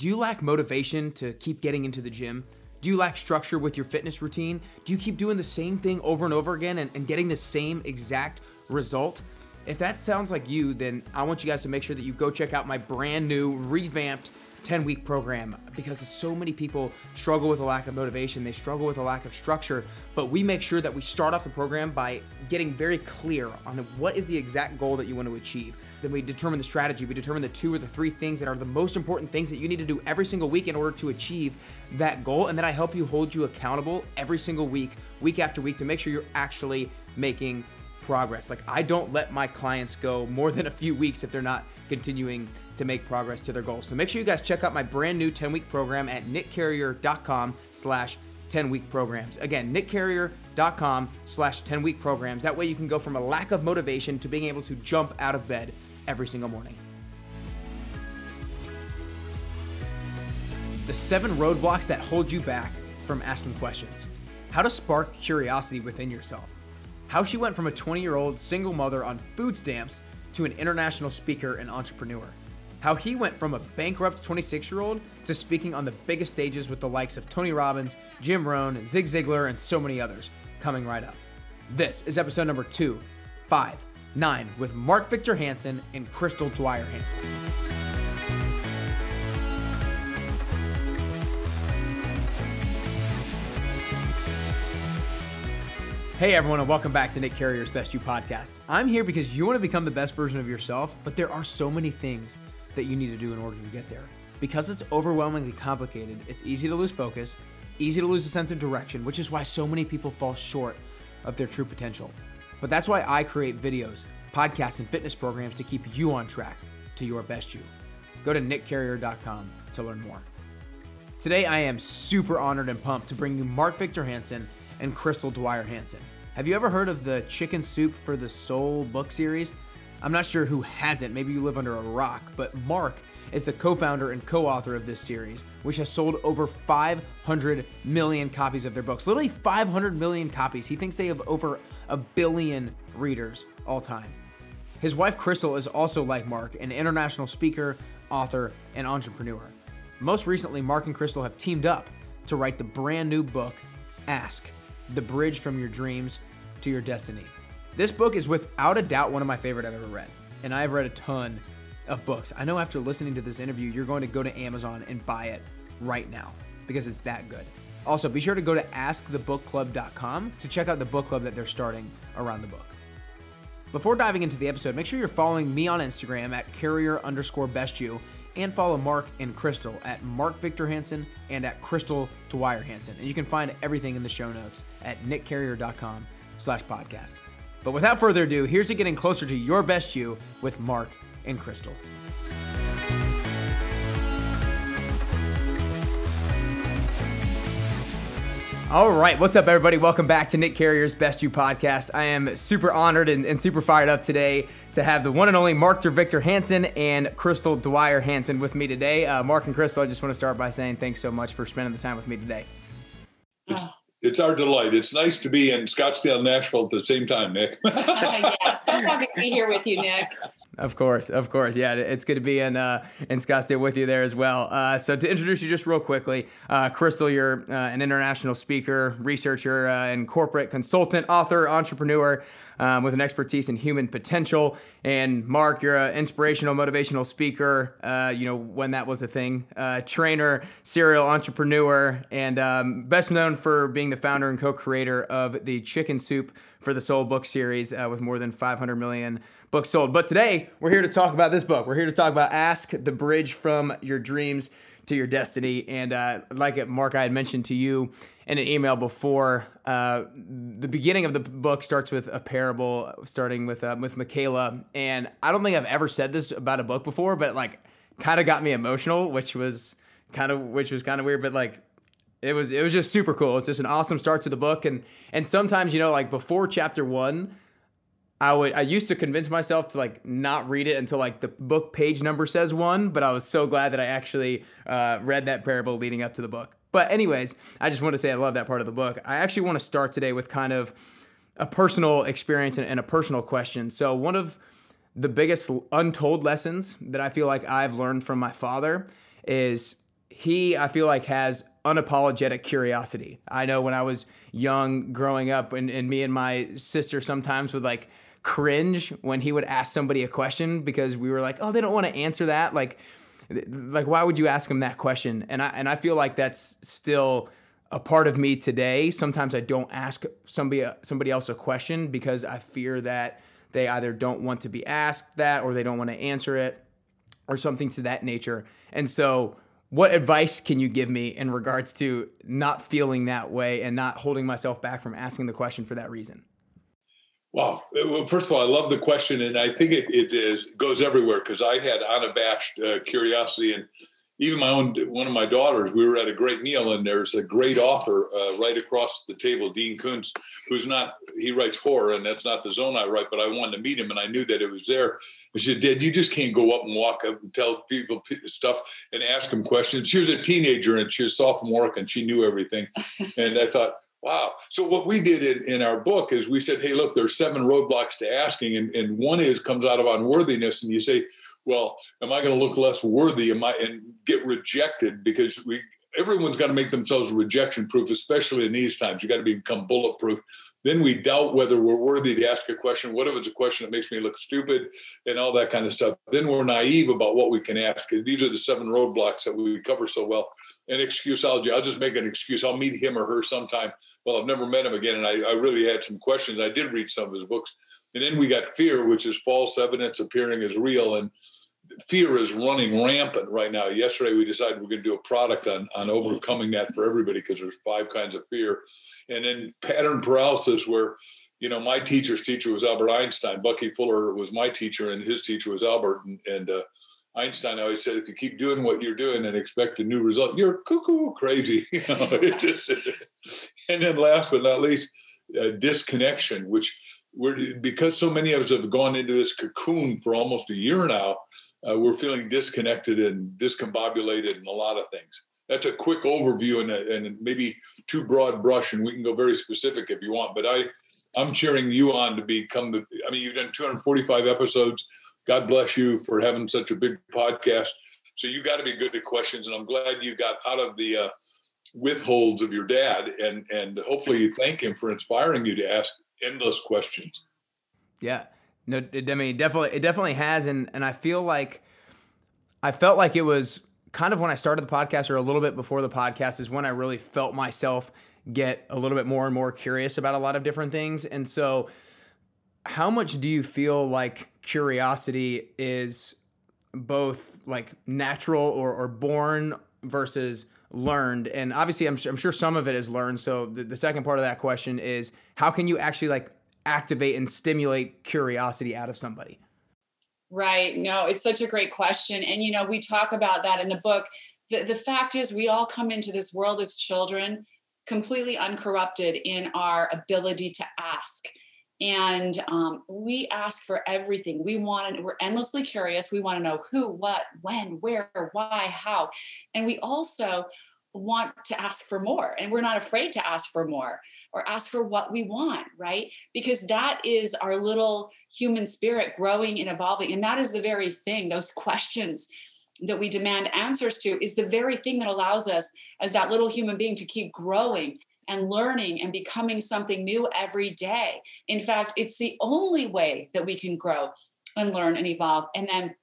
Do you lack motivation to keep getting into the gym? Do you lack structure with your fitness routine? Do you keep doing the same thing over and over again and, and getting the same exact result? If that sounds like you, then I want you guys to make sure that you go check out my brand new, revamped 10 week program because so many people struggle with a lack of motivation, they struggle with a lack of structure. But we make sure that we start off the program by getting very clear on what is the exact goal that you want to achieve. Then we determine the strategy, we determine the two or the three things that are the most important things that you need to do every single week in order to achieve that goal. And then I help you hold you accountable every single week, week after week, to make sure you're actually making progress. Like I don't let my clients go more than a few weeks if they're not continuing to make progress to their goals. So make sure you guys check out my brand new 10-week program at nickcarrier.com slash 10-week programs. Again, nickcarrier.com slash 10-week programs. That way you can go from a lack of motivation to being able to jump out of bed every single morning. The seven roadblocks that hold you back from asking questions. How to spark curiosity within yourself how she went from a 20 year old single mother on food stamps to an international speaker and entrepreneur. How he went from a bankrupt 26 year old to speaking on the biggest stages with the likes of Tony Robbins, Jim Rohn, Zig Ziglar, and so many others coming right up. This is episode number two, five, nine with Mark Victor Hansen and Crystal Dwyer Hansen. Hey everyone, and welcome back to Nick Carrier's Best You podcast. I'm here because you want to become the best version of yourself, but there are so many things that you need to do in order to get there. Because it's overwhelmingly complicated, it's easy to lose focus, easy to lose a sense of direction, which is why so many people fall short of their true potential. But that's why I create videos, podcasts, and fitness programs to keep you on track to your best you. Go to nickcarrier.com to learn more. Today, I am super honored and pumped to bring you Mark Victor Hansen and Crystal Dwyer Hansen. Have you ever heard of the Chicken Soup for the Soul book series? I'm not sure who hasn't, maybe you live under a rock, but Mark is the co founder and co author of this series, which has sold over 500 million copies of their books. Literally 500 million copies. He thinks they have over a billion readers all time. His wife, Crystal, is also like Mark, an international speaker, author, and entrepreneur. Most recently, Mark and Crystal have teamed up to write the brand new book, Ask The Bridge from Your Dreams to your destiny. This book is without a doubt one of my favorite I've ever read, and I've read a ton of books. I know after listening to this interview, you're going to go to Amazon and buy it right now because it's that good. Also, be sure to go to askthebookclub.com to check out the book club that they're starting around the book. Before diving into the episode, make sure you're following me on Instagram at carrier underscore best you and follow Mark and Crystal at Mark Victor Hansen and at Crystal Dwyer Hansen. And you can find everything in the show notes at nickcarrier.com slash podcast. But without further ado, here's to getting closer to your best you with Mark and Crystal. All right, what's up, everybody? Welcome back to Nick Carrier's Best You podcast. I am super honored and, and super fired up today to have the one and only Mark Victor Hansen and Crystal Dwyer Hansen with me today. Uh, Mark and Crystal, I just want to start by saying thanks so much for spending the time with me today. It's it's our delight. It's nice to be in Scottsdale, Nashville at the same time, Nick. yeah, so happy to be here with you, Nick. Of course, of course, yeah. It's good to be in uh, in Scottsdale with you there as well. Uh, so to introduce you just real quickly, uh, Crystal, you're uh, an international speaker, researcher, uh, and corporate consultant, author, entrepreneur um, with an expertise in human potential. And Mark, you're an inspirational, motivational speaker. Uh, you know when that was a thing, uh, trainer, serial entrepreneur, and um, best known for being the founder and co-creator of the Chicken Soup for the Soul book series uh, with more than 500 million books sold. But today we're here to talk about this book. We're here to talk about Ask the Bridge from Your Dreams to Your Destiny. And uh, like Mark, I had mentioned to you in an email before. Uh, the beginning of the book starts with a parable, starting with uh, with Michaela, and I don't think I've ever said this about a book before, but like, kind of got me emotional, which was kind of which was kind of weird, but like. It was it was just super cool. It's just an awesome start to the book, and and sometimes you know like before chapter one, I would I used to convince myself to like not read it until like the book page number says one, but I was so glad that I actually uh, read that parable leading up to the book. But, anyways, I just want to say I love that part of the book. I actually want to start today with kind of a personal experience and, and a personal question. So, one of the biggest untold lessons that I feel like I've learned from my father is he I feel like has unapologetic curiosity. I know when I was young growing up and, and me and my sister sometimes would like cringe when he would ask somebody a question because we were like, oh, they don't want to answer that. Like, like why would you ask them that question? And I and I feel like that's still a part of me today. Sometimes I don't ask somebody somebody else a question because I fear that they either don't want to be asked that or they don't want to answer it or something to that nature. And so what advice can you give me in regards to not feeling that way and not holding myself back from asking the question for that reason? Wow. Well, first of all, I love the question, and I think it, it is, goes everywhere because I had unabashed uh, curiosity, and even my own one of my daughters. We were at a great meal, and there's a great author uh, right across the table, Dean Koontz, who's not he writes horror, and that's not the zone I write. But I wanted to meet him, and I knew that it was there. And she said, "Dad, you just can't go up and walk up and tell people stuff and ask them questions." She was a teenager, and she was sophomore, and she knew everything. and I thought Wow. So what we did in, in our book is we said, hey, look, there's seven roadblocks to asking, and, and one is comes out of unworthiness, and you say, well, am I going to look less worthy? Am I and get rejected because we everyone's got to make themselves rejection proof, especially in these times. You got to become bulletproof. Then we doubt whether we're worthy to ask a question. What if it's a question that makes me look stupid and all that kind of stuff? Then we're naive about what we can ask. These are the seven roadblocks that we cover so well. And excuseology, I'll just make an excuse. I'll meet him or her sometime. Well, I've never met him again. And I, I really had some questions. I did read some of his books. And then we got fear, which is false evidence appearing as real. And fear is running rampant right now. Yesterday, we decided we're going to do a product on, on overcoming that for everybody because there's five kinds of fear. And then pattern paralysis, where, you know, my teacher's teacher was Albert Einstein. Bucky Fuller was my teacher, and his teacher was Albert. And, and uh, Einstein always said, if you keep doing what you're doing and expect a new result, you're cuckoo crazy. You know, and then last but not least, uh, disconnection, which we're because so many of us have gone into this cocoon for almost a year now uh, we're feeling disconnected and discombobulated in a lot of things. That's a quick overview and, and maybe too broad brush, and we can go very specific if you want. But I, I'm cheering you on to become the. I mean, you've done 245 episodes. God bless you for having such a big podcast. So you got to be good at questions, and I'm glad you got out of the uh, withholds of your dad, and and hopefully you thank him for inspiring you to ask endless questions. Yeah. No, it, I mean, definitely, it definitely has, and and I feel like I felt like it was kind of when I started the podcast, or a little bit before the podcast, is when I really felt myself get a little bit more and more curious about a lot of different things, and so. How much do you feel like curiosity is both like natural or, or born versus learned and obviously I'm, I'm sure some of it is learned so the, the second part of that question is how can you actually like activate and stimulate curiosity out of somebody? Right. No, it's such a great question. And, you know, we talk about that in the book. The, the fact is, we all come into this world as children completely uncorrupted in our ability to ask. And um, we ask for everything. We want to, we're endlessly curious. We want to know who, what, when, where, why, how. And we also want to ask for more. And we're not afraid to ask for more or ask for what we want, right? Because that is our little human spirit growing and evolving. And that is the very thing, those questions that we demand answers to is the very thing that allows us as that little human being to keep growing and learning and becoming something new every day. In fact, it's the only way that we can grow and learn and evolve. And then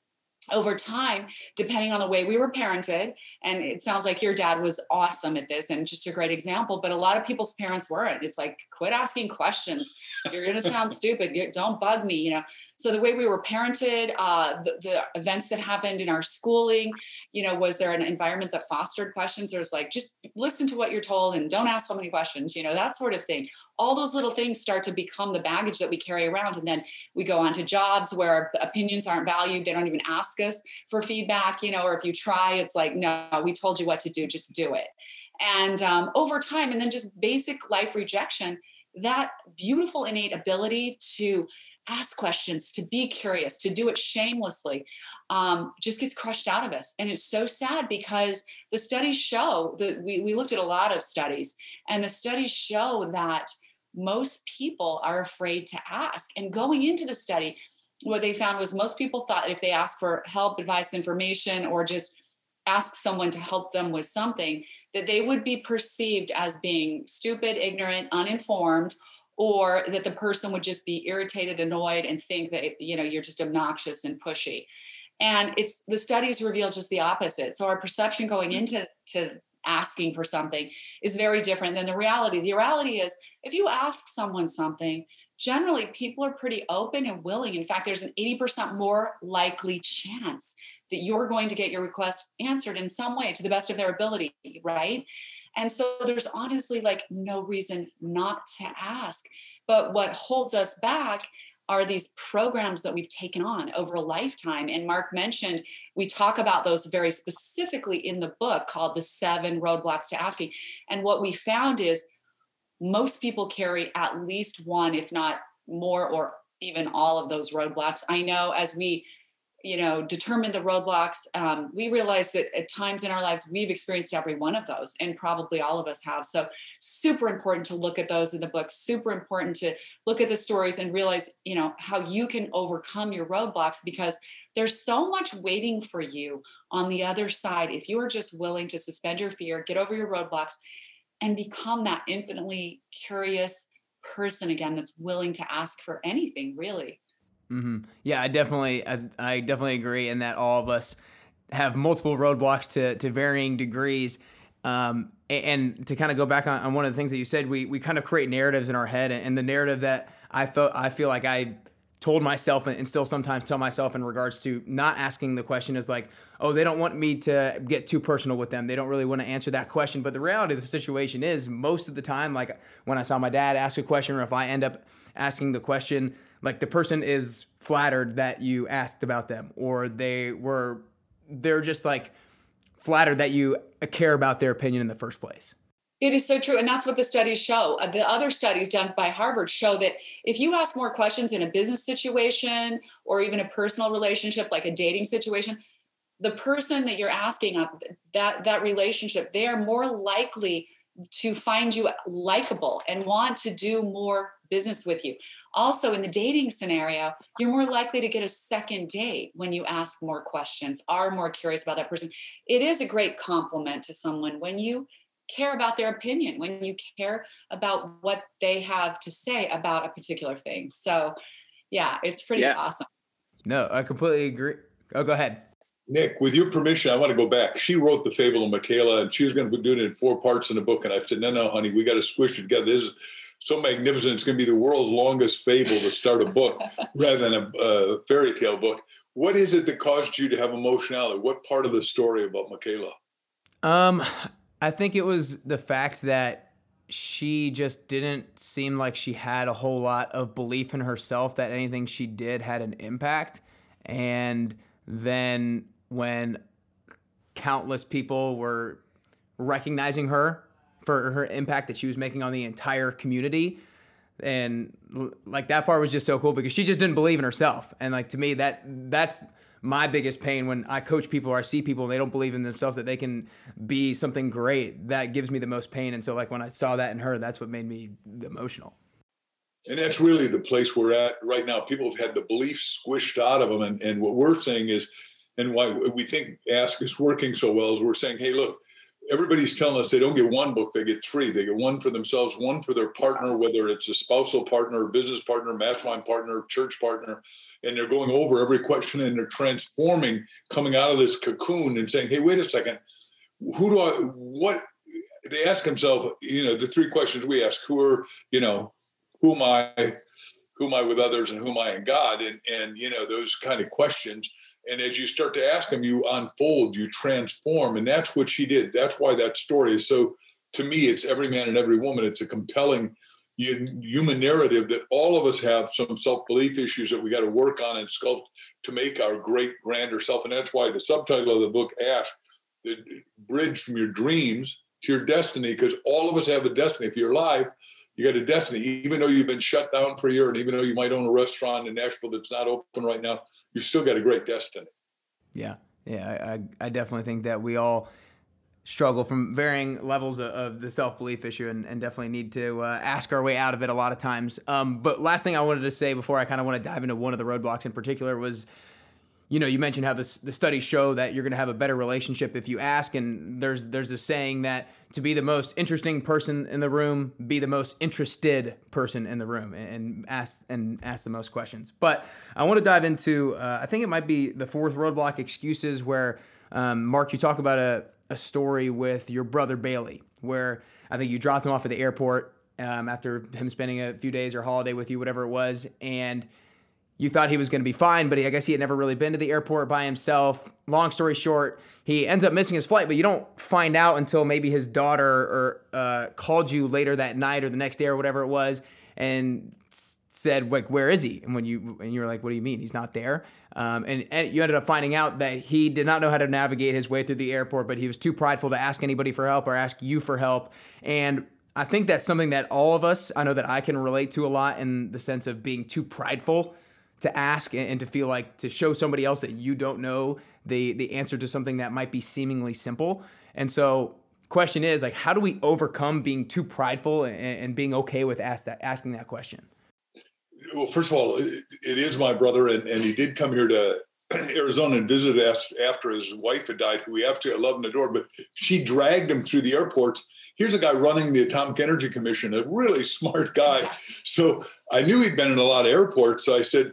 over time, depending on the way we were parented, and it sounds like your dad was awesome at this and just a great example, but a lot of people's parents weren't. It's like, quit asking questions. You're going to sound stupid. Don't bug me, you know. So the way we were parented, uh, the, the, events that happened in our schooling, you know, was there an environment that fostered questions? There's like, just listen to what you're told and don't ask so many questions, you know, that sort of thing. All those little things start to become the baggage that we carry around. And then we go on to jobs where opinions aren't valued. They don't even ask us for feedback, you know, or if you try, it's like, no, we told you what to do, just do it. And um, over time, and then just basic life rejection, that beautiful innate ability to ask questions, to be curious, to do it shamelessly, um, just gets crushed out of us. And it's so sad because the studies show that we, we looked at a lot of studies, and the studies show that most people are afraid to ask. And going into the study, what they found was most people thought if they asked for help, advice, information, or just ask someone to help them with something, that they would be perceived as being stupid, ignorant, uninformed, or that the person would just be irritated, annoyed, and think that you know you're just obnoxious and pushy. And it's the studies reveal just the opposite. So our perception going mm-hmm. into to asking for something is very different than the reality. The reality is if you ask someone something, generally people are pretty open and willing. In fact, there's an 80% more likely chance that you're going to get your request answered in some way to the best of their ability, right? And so there's honestly like no reason not to ask. But what holds us back are these programs that we've taken on over a lifetime. And Mark mentioned we talk about those very specifically in the book called The Seven Roadblocks to Asking. And what we found is most people carry at least one, if not more, or even all of those roadblocks. I know as we you know determine the roadblocks. Um, we realize that at times in our lives we've experienced every one of those and probably all of us have. So super important to look at those in the book super important to look at the stories and realize you know how you can overcome your roadblocks because there's so much waiting for you on the other side. If you are just willing to suspend your fear get over your roadblocks and become that infinitely curious person again that's willing to ask for anything really Mm-hmm. Yeah, I definitely, I, I definitely agree in that all of us have multiple roadblocks to to varying degrees. Um, and, to kind of go back on, on, one of the things that you said, we we kind of create narratives in our head, and, the narrative that I felt I feel like I told myself and still sometimes tell myself in regards to not asking the question is like, oh, they don't want me to get too personal with them. They don't really want to answer that question. But the reality of the situation is, most of the time, like when I saw my dad ask a question, or if I end up asking the question like the person is flattered that you asked about them or they were they're just like flattered that you care about their opinion in the first place. It is so true and that's what the studies show. Uh, the other studies done by harvard show that if you ask more questions in a business situation or even a personal relationship like a dating situation the person that you're asking that that relationship they are more likely to find you likable and want to do more business with you also, in the dating scenario, you're more likely to get a second date when you ask more questions, are more curious about that person. It is a great compliment to someone when you care about their opinion, when you care about what they have to say about a particular thing. So, yeah, it's pretty yeah. awesome. No, I completely agree. Oh, go ahead. Nick, with your permission, I want to go back. She wrote the Fable of Michaela, and she was going to be doing it in four parts in the book. And I said, no, no, honey, we got to squish it together. This is so magnificent. It's going to be the world's longest fable to start a book rather than a, a, fairy tale book. What is it that caused you to have emotionality? What part of the story about Michaela? Um, I think it was the fact that she just didn't seem like she had a whole lot of belief in herself that anything she did had an impact. And then when countless people were recognizing her for her impact that she was making on the entire community and like that part was just so cool because she just didn't believe in herself and like to me that that's my biggest pain when I coach people or I see people and they don't believe in themselves that they can be something great. That gives me the most pain. And so like when I saw that in her, that's what made me emotional. And that's really the place we're at right now. People have had the belief squished out of them. And, and what we're saying is, and why we think Ask is working so well is we're saying, hey, look, everybody's telling us they don't get one book, they get three. They get one for themselves, one for their partner, whether it's a spousal partner, business partner, mastermind partner, church partner. And they're going over every question and they're transforming, coming out of this cocoon and saying, hey, wait a second, who do I, what, they ask themselves, you know, the three questions we ask, who are, you know, who am I, who am I with others and who am I in God? And, and, you know, those kind of questions and as you start to ask them, you unfold, you transform. And that's what she did. That's why that story is so, to me, it's every man and every woman. It's a compelling human narrative that all of us have some self belief issues that we got to work on and sculpt to make our great, grander self. And that's why the subtitle of the book asks the bridge from your dreams to your destiny, because all of us have a destiny. If you're alive, you got a destiny. Even though you've been shut down for a year, and even though you might own a restaurant in Nashville that's not open right now, you've still got a great destiny. Yeah, yeah, I, I definitely think that we all struggle from varying levels of, of the self belief issue, and, and, definitely need to uh, ask our way out of it a lot of times. Um, but last thing I wanted to say before I kind of want to dive into one of the roadblocks in particular was you know, you mentioned how this, the studies show that you're going to have a better relationship if you ask. And there's there's a saying that to be the most interesting person in the room, be the most interested person in the room, and, ask and ask the most questions. But I want to dive into. Uh, I think it might be the fourth roadblock excuses, where um, Mark, you talk about a a story with your brother Bailey, where I think you dropped him off at the airport um, after him spending a few days or holiday with you, whatever it was, and you thought he was going to be fine, but he, I guess he had never really been to the airport by himself. Long story short, he ends up missing his flight, but you don't find out until maybe his daughter or uh, called you later that night or the next day or whatever it was, and said like, "Where is he?" And when you and you were like, "What do you mean he's not there?" Um, and, and you ended up finding out that he did not know how to navigate his way through the airport, but he was too prideful to ask anybody for help or ask you for help. And I think that's something that all of us, I know that I can relate to a lot in the sense of being too prideful to ask and to feel like to show somebody else that you don't know the the answer to something that might be seemingly simple. And so question is like how do we overcome being too prideful and, and being okay with ask that, asking that question? Well, first of all, it, it is my brother, and, and he did come here to Arizona and visit us after his wife had died, who we absolutely love and adore, but she dragged him through the airports. Here's a guy running the Atomic Energy Commission, a really smart guy. So I knew he'd been in a lot of airports. So I said,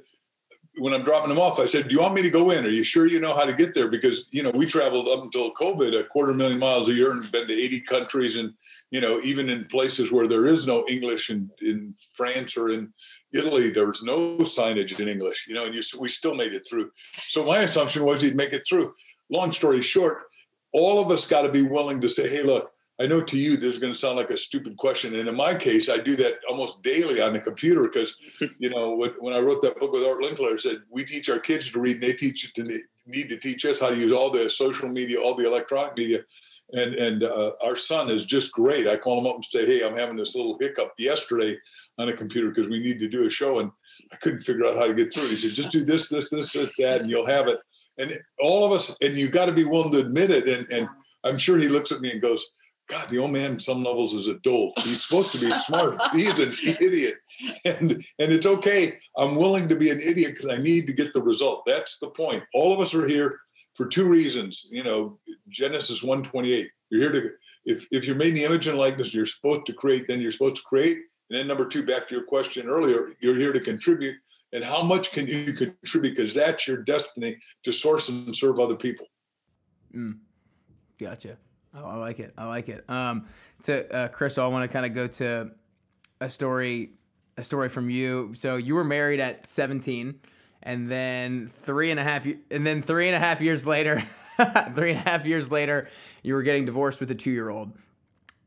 when I'm dropping them off, I said, "Do you want me to go in? Are you sure you know how to get there?" Because you know we traveled up until COVID a quarter million miles a year and been to 80 countries, and you know even in places where there is no English in in France or in Italy, there was no signage in English. You know, and you, we still made it through. So my assumption was he'd make it through. Long story short, all of us got to be willing to say, "Hey, look, I know to you this is going to sound like a stupid question, and in my case, I do that almost daily on the computer because, you know, when, I wrote that book with Art Linkletter, I said we teach our kids to read, and they teach to need to teach us how to use all the social media, all the electronic media, and and uh, our son is just great. I call him up and say, hey, I'm having this little hiccup yesterday on a computer because we need to do a show, and I couldn't figure out how to get through. He said, just do this, this, this, this, that, and you'll have it. And all of us, and you got to be willing to admit it. And and I'm sure he looks at me and goes God, the old man, some levels, is a dolt. He's supposed to be smart. He's an idiot, and and it's okay. I'm willing to be an idiot because I need to get the result. That's the point. All of us are here for two reasons. You know, Genesis 1:28. You're here to if if you're made in the image and likeness, you're supposed to create. Then you're supposed to create. And then number two, back to your question earlier, you're here to contribute. And how much can you contribute? Because that's your destiny to source and serve other people. Mm. Gotcha. Oh, I like it. I like it. Um, to uh, Crystal, I want to kind of go to a story, a story from you. So you were married at 17, and then three and a half, and then three and a half years later, three and a half years later, you were getting divorced with a two-year-old.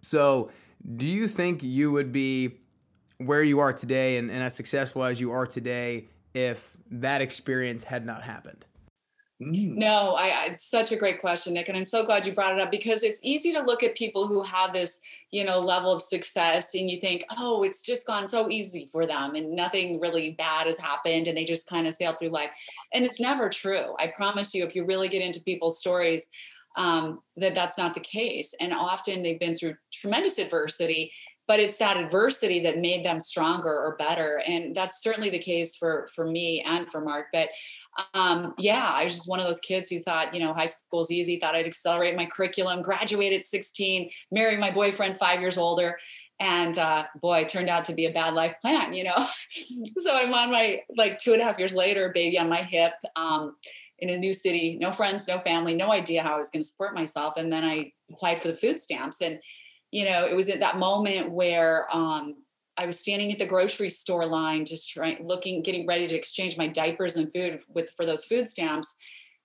So, do you think you would be where you are today and, and as successful as you are today if that experience had not happened? Mm. No, I, I, it's such a great question, Nick, and I'm so glad you brought it up because it's easy to look at people who have this, you know, level of success, and you think, oh, it's just gone so easy for them, and nothing really bad has happened, and they just kind of sail through life, and it's never true. I promise you, if you really get into people's stories, um, that that's not the case, and often they've been through tremendous adversity, but it's that adversity that made them stronger or better, and that's certainly the case for for me and for Mark, but um, yeah, I was just one of those kids who thought, you know, high school's easy, thought I'd accelerate my curriculum, graduate at 16, marry my boyfriend five years older. And uh, boy, turned out to be a bad life plan, you know? so I'm on my, like two and a half years later, baby on my hip, um, in a new city, no friends, no family, no idea how I was going to support myself. And then I applied for the food stamps. And, you know, it was at that moment where um, I was standing at the grocery store line, just trying, looking, getting ready to exchange my diapers and food with for those food stamps.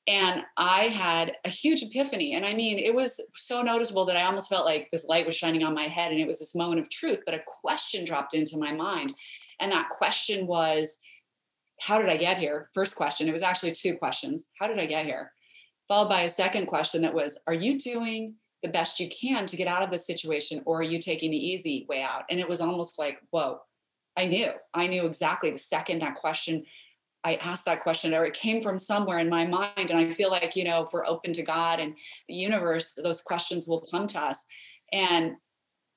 And I had a huge epiphany. And I mean, it was so noticeable that I almost felt like this light was shining on my head and it was this moment of truth. But a question dropped into my mind. And that question was, How did I get here? First question. It was actually two questions. How did I get here? Followed by a second question that was, Are you doing the best you can to get out of this situation or are you taking the easy way out and it was almost like whoa i knew i knew exactly the second that question i asked that question or it came from somewhere in my mind and i feel like you know if we're open to god and the universe those questions will come to us and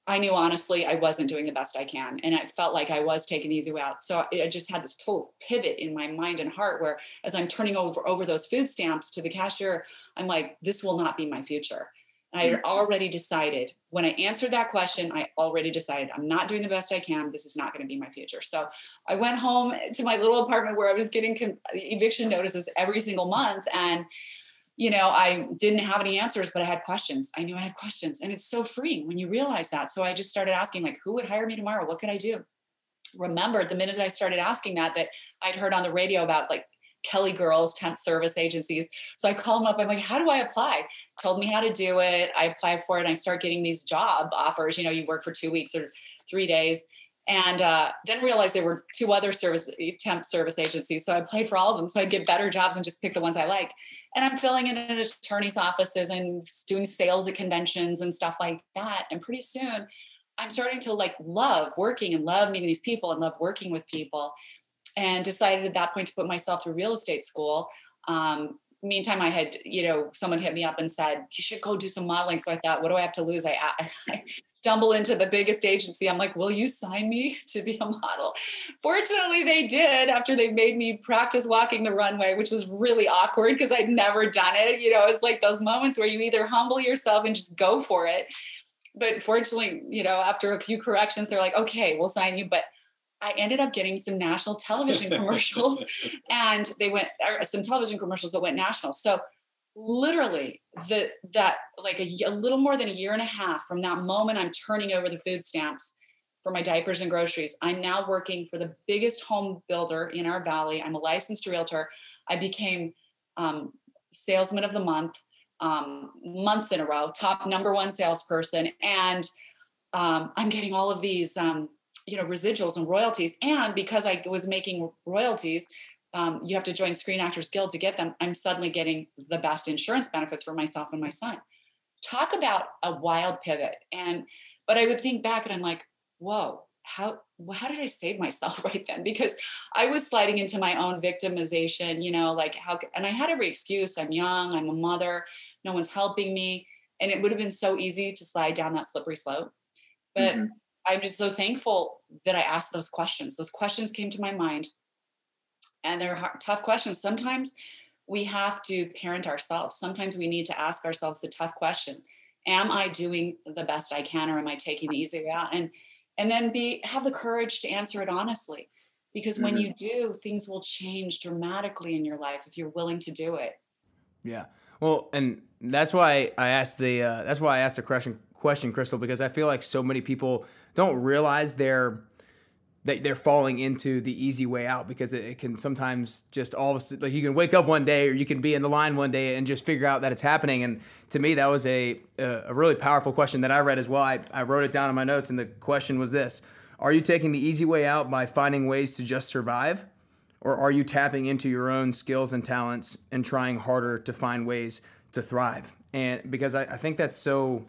I knew honestly I wasn't doing the best I can. And I felt like I was taking the easy way out. So I just had this total pivot in my mind and heart where as I'm turning over over those food stamps to the cashier, I'm like, this will not be my future. I had mm-hmm. already decided when I answered that question, I already decided I'm not doing the best I can. This is not going to be my future. So I went home to my little apartment where I was getting eviction notices every single month. And you know, I didn't have any answers, but I had questions. I knew I had questions. And it's so freeing when you realize that. So I just started asking, like, who would hire me tomorrow? What could I do? Remember the minute I started asking that, that I'd heard on the radio about like Kelly Girls temp service agencies. So I call them up. I'm like, how do I apply? Told me how to do it. I apply for it and I start getting these job offers. You know, you work for two weeks or three days and uh, then realized there were two other service temp service agencies. So I applied for all of them. So I'd get better jobs and just pick the ones I like and I'm filling in at attorneys' offices and doing sales at conventions and stuff like that. And pretty soon, I'm starting to like love working and love meeting these people and love working with people. And decided at that point to put myself through real estate school. Um, meantime, I had, you know, someone hit me up and said, you should go do some modeling. So I thought, what do I have to lose? I, I, stumble into the biggest agency. I'm like, will you sign me to be a model? Fortunately, they did after they made me practice walking the runway, which was really awkward because I'd never done it. You know, it's like those moments where you either humble yourself and just go for it. But fortunately, you know, after a few corrections, they're like, okay, we'll sign you. But I ended up getting some national television commercials and they went, or some television commercials that went national. So literally the that like a, a little more than a year and a half from that moment i'm turning over the food stamps for my diapers and groceries i'm now working for the biggest home builder in our valley. I'm a licensed realtor. I became um, salesman of the month um, months in a row top number one salesperson. And um, i'm getting all of these um, you know residuals and royalties and because i was making royalties um, you have to join Screen Actors Guild to get them. I'm suddenly getting the best insurance benefits for myself and my son. Talk about a wild pivot. And but I would think back and I'm like, whoa, how how did I save myself right then? Because I was sliding into my own victimization, you know, like how and I had every excuse. I'm young, I'm a mother, no one's helping me. And it would have been so easy to slide down that slippery slope. But mm-hmm. I'm just so thankful that I asked those questions. Those questions came to my mind and they're hard, tough questions. Sometimes we have to parent ourselves. Sometimes we need to ask ourselves the tough question: Am I doing the best I can, or am I taking the easy way out? And and then be have the courage to answer it honestly, because when mm-hmm. you do, things will change dramatically in your life if you're willing to do it. Yeah. Well, and that's why I asked the uh, that's why I asked the question question, Crystal, because I feel like so many people don't realize they're that they're falling into the easy way out because it, it, can sometimes just all of a sudden like you can wake up one day or you can be in the line one day and just figure out that it's happening. And to me that was a a, really powerful question that i read as well. I, I wrote it down in my notes and the question was this. Are you taking the easy way out by finding ways to just survive? Or are you tapping into your own skills and talents and trying harder to find ways to thrive? And because i, I think that's so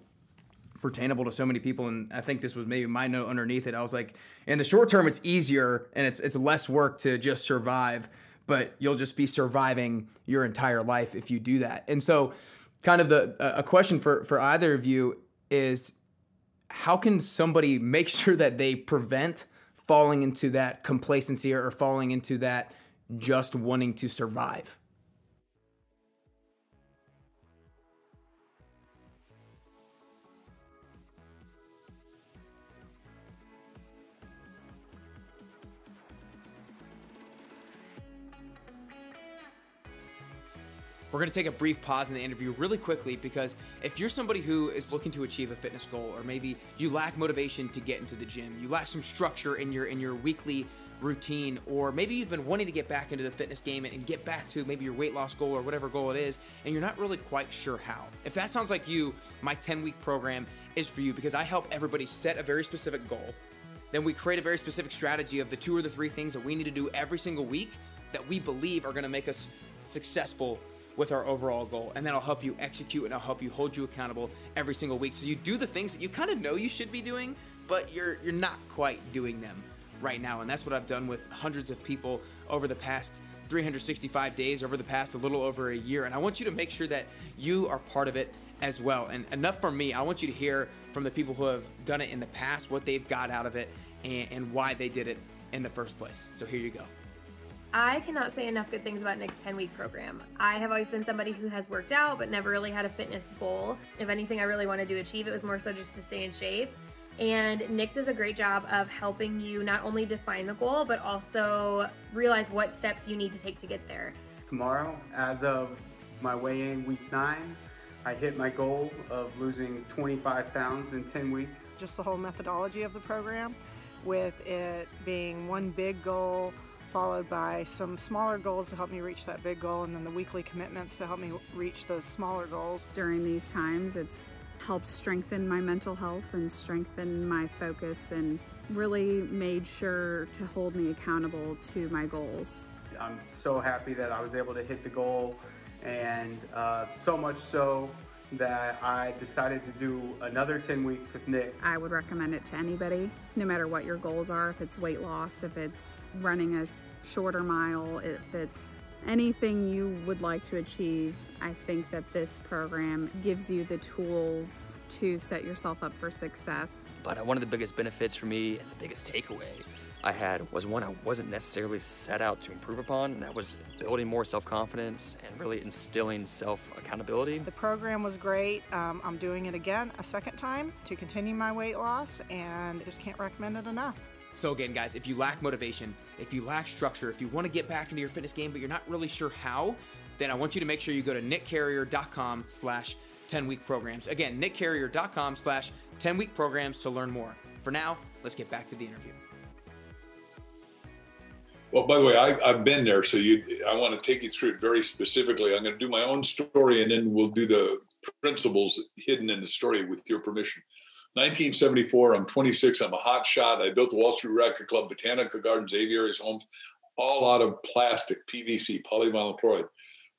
pertainable to so many people. And I think this was maybe my note underneath it. I was like, in the short term, it's easier and it's it's less work to just survive, but you'll just be surviving your entire life if you do that. And so, kind of the a question for for either of you is, how can somebody make sure that they prevent falling into that complacency or falling into that just wanting to survive? We're going to take a brief pause in the interview really quickly because if you're somebody who is looking to achieve a fitness goal or maybe you lack motivation to get into the gym, you lack some structure in your in your weekly routine or maybe you've been wanting to get back into the fitness game and get back to maybe your weight loss goal or whatever goal it is and you're not really quite sure how. If that sounds like you, my 10 week program is for you because I help everybody set a very specific goal. Then we create a very specific strategy of the two or the three things that we need to do every single week that we believe are going to make us successful with our overall goal. And then I'll help you execute and I'll help you hold you accountable every single week. So you do the things that you kind of know you should be doing, but you're you're not quite doing them right now. And that's what I've done with hundreds of people over the past 365 days, over the past a little over a year. And I want you to make sure that you are part of it as well. And enough for me. I want you to hear from the people who have done it in the past, what they've got out of it, and, and why they did it in the first place. So here you go. I cannot say enough good things about Nick's 10 week program. I have always been somebody who has worked out but never really had a fitness goal. If anything I really wanted to achieve, it was more so just to stay in shape. And Nick does a great job of helping you not only define the goal, but also realize what steps you need to take to get there. Tomorrow, as of my weigh in week nine, I hit my goal of losing 25 pounds in 10 weeks. Just the whole methodology of the program, with it being one big goal followed by some smaller goals to help me reach that big goal, and then the weekly commitments to help me reach those smaller goals. During these times, it's helped strengthen my mental health and strengthen my focus and really made sure to hold me accountable to my goals. I'm so happy that I was able to hit the goal, and uh, so much so that I decided to do another 10 weeks with Nick. I would recommend it to anybody, no matter what your goals are if it's weight loss, if it's running a shorter mile, if it's anything you would like to achieve, I think that this program gives you the tools to set yourself up for success. But uh, one of the biggest benefits for me and the biggest takeaway I had was one I wasn't necessarily set out to improve upon, and that was building more self confidence and really instilling self accountability. The program was great. Um, I'm doing it again a second time to continue my weight loss, and just can't recommend it enough. So again, guys, if you lack motivation, if you lack structure, if you want to get back into your fitness game but you're not really sure how, then I want you to make sure you go to nickcarrier.com slash 10-week programs. Again, nickcarrier.com slash 10-week programs to learn more. For now, let's get back to the interview. Well, by the way, I, have been there, so you, I want to take you through it very specifically. I'm going to do my own story, and then we'll do the principles hidden in the story with your permission. 1974, I'm 26. I'm a hot shot. I built the Wall Street Record Club, Botanica Gardens, Aviaries Homes, all out of plastic, PVC, polyvinyl chloride.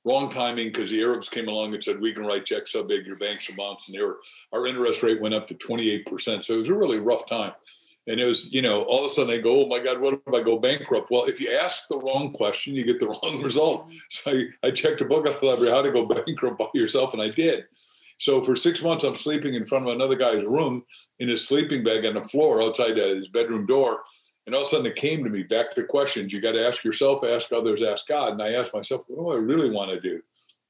Wrong timing because the Arabs came along and said, we can write checks so big your banks are bouncing. And our interest rate went up to 28%. So it was a really rough time. And it was, you know, all of a sudden they go, oh my God, what if I go bankrupt? Well, if you ask the wrong question, you get the wrong result. So I, I checked a book out the library, how to go bankrupt by yourself, and I did. So for six months, I'm sleeping in front of another guy's room in his sleeping bag on the floor outside his bedroom door. And all of a sudden it came to me back to questions. You got to ask yourself, ask others, ask God. And I asked myself, what do I really want to do?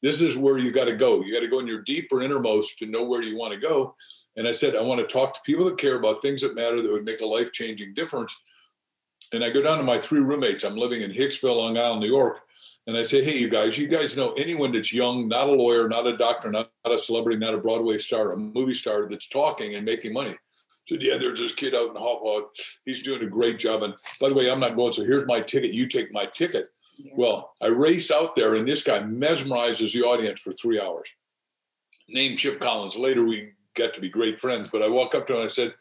This is where you got to go. You got to go in your deeper innermost to know where you want to go. And I said, I want to talk to people that care about things that matter that would make a life changing difference. And I go down to my three roommates. I'm living in Hicksville, Long Island, New York. And I say, hey, you guys, you guys know anyone that's young, not a lawyer, not a doctor, not, not a celebrity, not a Broadway star, a movie star that's talking and making money? So yeah, there's this kid out in the hall. He's doing a great job. And by the way, I'm not going. So here's my ticket. You take my ticket. Yeah. Well, I race out there, and this guy mesmerizes the audience for three hours. Named Chip Collins. Later, we got to be great friends. But I walk up to him and I said,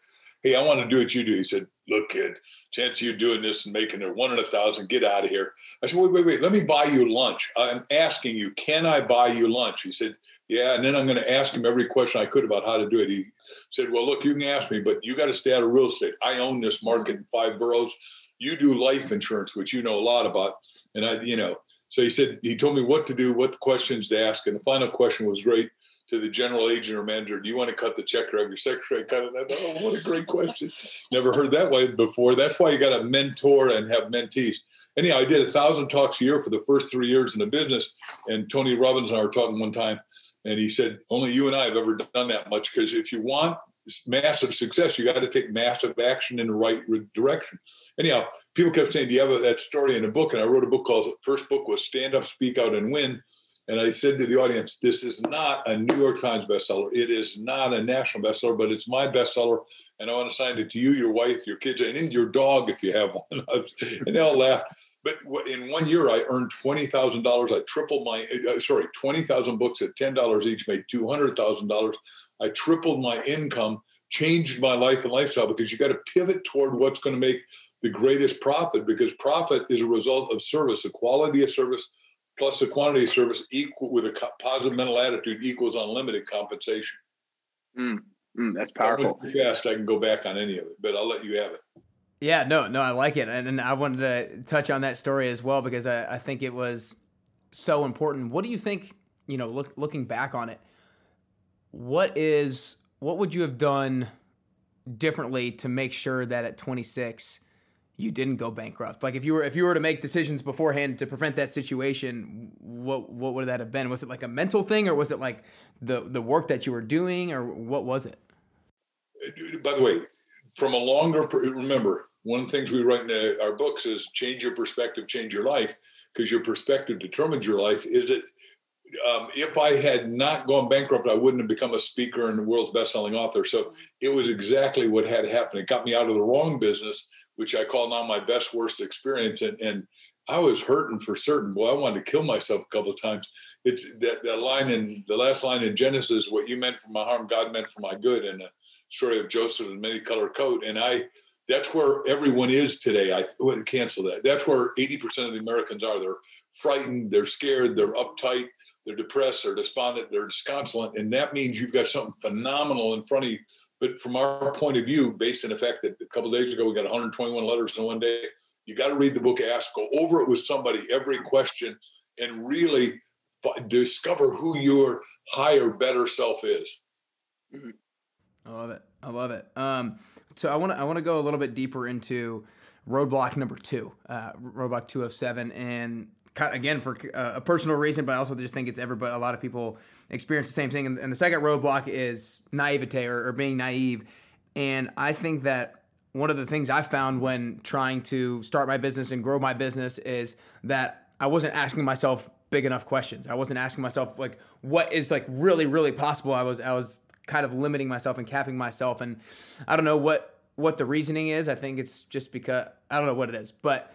"Hey, I want to do what you do." He said, "Look, kid, chance of you doing this and making it one in a thousand, get out of here. I said, wait, wait, wait, let me buy you lunch. I'm asking you, can I buy you lunch? He said, yeah. And then I'm going to ask him every question I could about how to do it. He said, well, look, you can ask me, but you got to stay out of real estate. I own this market in five boroughs. You do life insurance, which you know a lot about. And I, you know, so he said, he told me what to do, what questions to ask. And the final question was great to the general agent or manager, do you want to cut the check or have your secretary cut it? Oh, what a great question. Never heard that way before. That's why you got to mentor and have mentees. Anyhow, I did a thousand talks a year for the first three years in the business. And Tony Robbins and I were talking one time, and he said, only you and I have ever done that much. Because if you want massive success, you got to take massive action in the right direction. Anyhow, people kept saying, do you have that story in a book? And I wrote a book called, first book was Stand Up, Speak Out, and Win and I said to the audience, this is not a New York Times bestseller. It is not a national bestseller, but it's my bestseller. And I want to sign it to you, your wife, your kids, and your dog if you have one. and they all laughed. But in one year, I earned twenty thousand dollars. I tripled my uh, sorry, twenty thousand books at ten dollars each made two hundred thousand dollars. I tripled my income, changed my life and lifestyle because you got to pivot toward what's going to make the greatest profit because profit is a result of service, the quality of service, plus the quantity of service equal with a positive mental attitude equals unlimited compensation. Mm, mm, that's powerful. Fast, I can go back on any of it, but I'll let you have it. Yeah, no, no, I like it, and, and I wanted to touch on that story as well because I, I think it was so important. What do you think? You know, look, looking back on it, what is what would you have done differently to make sure that at 26 you didn't go bankrupt? Like if you were if you were to make decisions beforehand to prevent that situation, what what would that have been? Was it like a mental thing or was it like the the work that you were doing or what was it? By the way, from a longer remember, one of the things we write in our books is change your perspective, change your life, because your perspective determines your life. Is it um, if I had not gone bankrupt, I wouldn't have become a speaker and the world's best-selling author. So it was exactly what had happened. It got me out of the wrong business, which I call now my best worst experience. And, and I was hurting for certain. Boy, I wanted to kill myself a couple of times. It's that, that line in the last line in Genesis, what you meant for my harm, God meant for my good. And the story of Joseph and many colored coat. And I, that's where everyone is today. I oh, would cancel that. That's where 80% of the Americans are. They're frightened, they're scared, they're uptight, they're depressed, they're despondent, they're disconsolate. And that means you've got something phenomenal in front of you. But from our point of view, based on the fact that a couple days ago we got 121 letters in one day, you got to read the book Ask, go over it with somebody, every question, and really f- discover who your higher, better self is. Mm-hmm. I love it. I love it. Um, so I want to I want to go a little bit deeper into roadblock number two, uh, roadblock two of seven, and again for uh, a personal reason, but I also just think it's everybody. A lot of people experience the same thing. And, and the second roadblock is naivete or, or being naive, and I think that one of the things I found when trying to start my business and grow my business is that I wasn't asking myself big enough questions. I wasn't asking myself like what is like really really possible. I was I was kind of limiting myself and capping myself and I don't know what what the reasoning is. I think it's just because I don't know what it is, but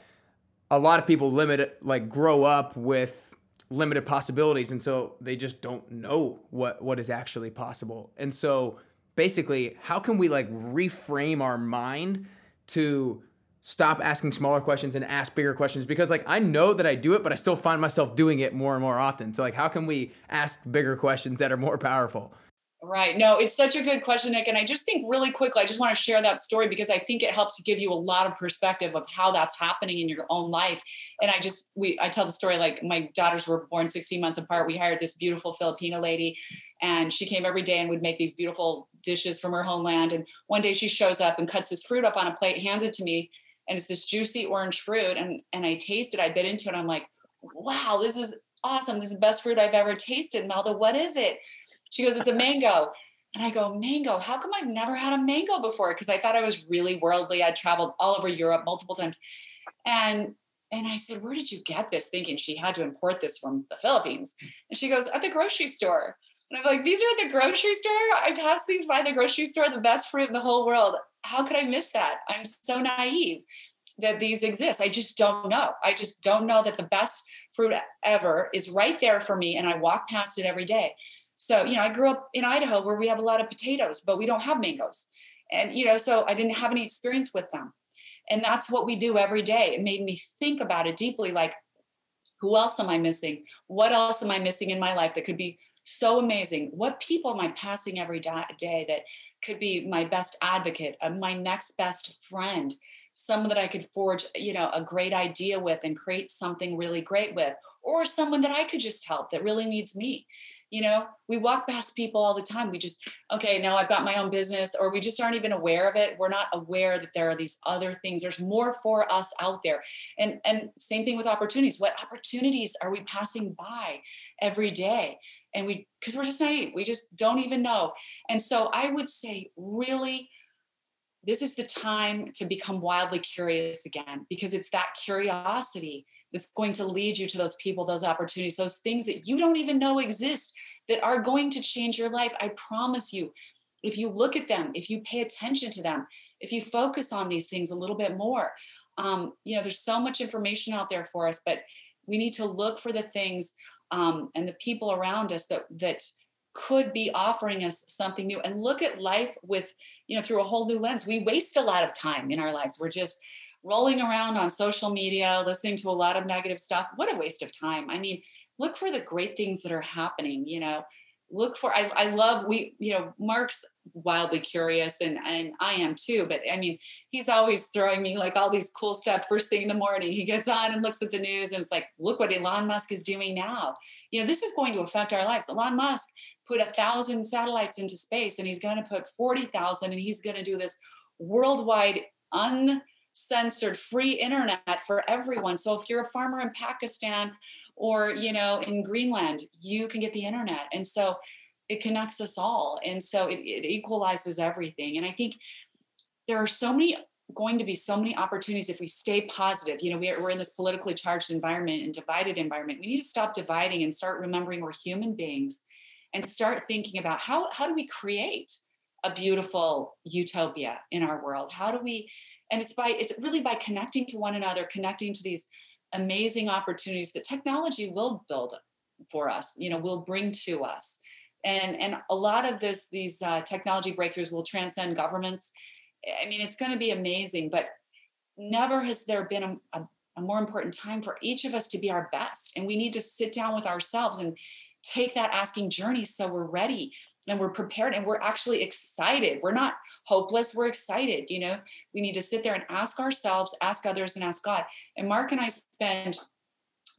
a lot of people limit like grow up with limited possibilities and so they just don't know what what is actually possible. And so basically how can we like reframe our mind to stop asking smaller questions and ask bigger questions? Because like I know that I do it but I still find myself doing it more and more often. So like how can we ask bigger questions that are more powerful Right. No, it's such a good question, Nick. And I just think really quickly, I just want to share that story because I think it helps give you a lot of perspective of how that's happening in your own life. And I just, we, I tell the story like my daughters were born 16 months apart. We hired this beautiful Filipino lady and she came every day and would make these beautiful dishes from her homeland. And one day she shows up and cuts this fruit up on a plate, hands it to me. And it's this juicy orange fruit. And, and I taste it, I bit into it. I'm like, wow, this is awesome. This is the best fruit I've ever tasted. Melda, what is it? She goes, It's a mango. And I go, Mango, how come I've never had a mango before? Because I thought I was really worldly. I'd traveled all over Europe multiple times. And and I said, Where did you get this? Thinking she had to import this from the Philippines. And she goes, At the grocery store. And I'm like, These are at the grocery store? I passed these by the grocery store, the best fruit in the whole world. How could I miss that? I'm so naive that these exist. I just don't know. I just don't know that the best fruit ever is right there for me. And I walk past it every day. So, you know, I grew up in Idaho where we have a lot of potatoes, but we don't have mangoes. And, you know, so I didn't have any experience with them. And that's what we do every day. It made me think about it deeply like, who else am I missing? What else am I missing in my life that could be so amazing? What people am I passing every day that could be my best advocate, uh, my next best friend, someone that I could forge, you know, a great idea with and create something really great with, or someone that I could just help that really needs me you know we walk past people all the time. We just okay now i've got my own business or we just aren't even aware of it. We're not aware that there are these other things. There's more for us out there. And and same thing with opportunities. What opportunities are we passing by every day? And we because we're just naive. We just don't even know. And so i would say really this is the time to become wildly curious again because it's that curiosity that's going to lead you to those people, those opportunities, those things that you don't even know exist that are going to change your life. I promise you, if you look at them, if you pay attention to them, if you focus on these things a little bit more, um, you know, there's so much information out there for us, but we need to look for the things um, and the people around us that that could be offering us something new and look at life with you know through a whole new lens we waste a lot of time in our lives we're just rolling around on social media, listening to a lot of negative stuff. What a waste of time. I mean, look for the great things that are happening, you know. Look for I, I love we you know Mark's wildly curious and and I am too but I mean he's always throwing me like all these cool stuff first thing in the morning he gets on and looks at the news and it's like look what Elon Musk is doing now you know this is going to affect our lives Elon Musk put a thousand satellites into space and he's going to put 40,000 and he's going to do this worldwide uncensored free internet for everyone. So if you're a farmer in Pakistan or, you know, in Greenland, you can get the internet. And so it connects us all. And so it, it equalizes everything. And I think there are so many going to be so many opportunities if we stay positive. You know, we are, we're in this politically charged environment and divided environment. We need to stop dividing and start remembering we're human beings and start thinking about how, how do we create a beautiful utopia in our world? How do we, and it's by, it's really by connecting to one another, connecting to these amazing opportunities that technology will build for us, you know, will bring to us. And, and a lot of this, these uh, technology breakthroughs will transcend governments I mean, it's going to be amazing, but never has there been a, a, a, more important time for each of us to be our best. And we need to sit down with ourselves and take that asking journey so we're ready and we're prepared and we're actually excited. We're not hopeless, we're excited. You know, we need to sit there and ask ourselves, ask others, and ask God. And Mark and I spend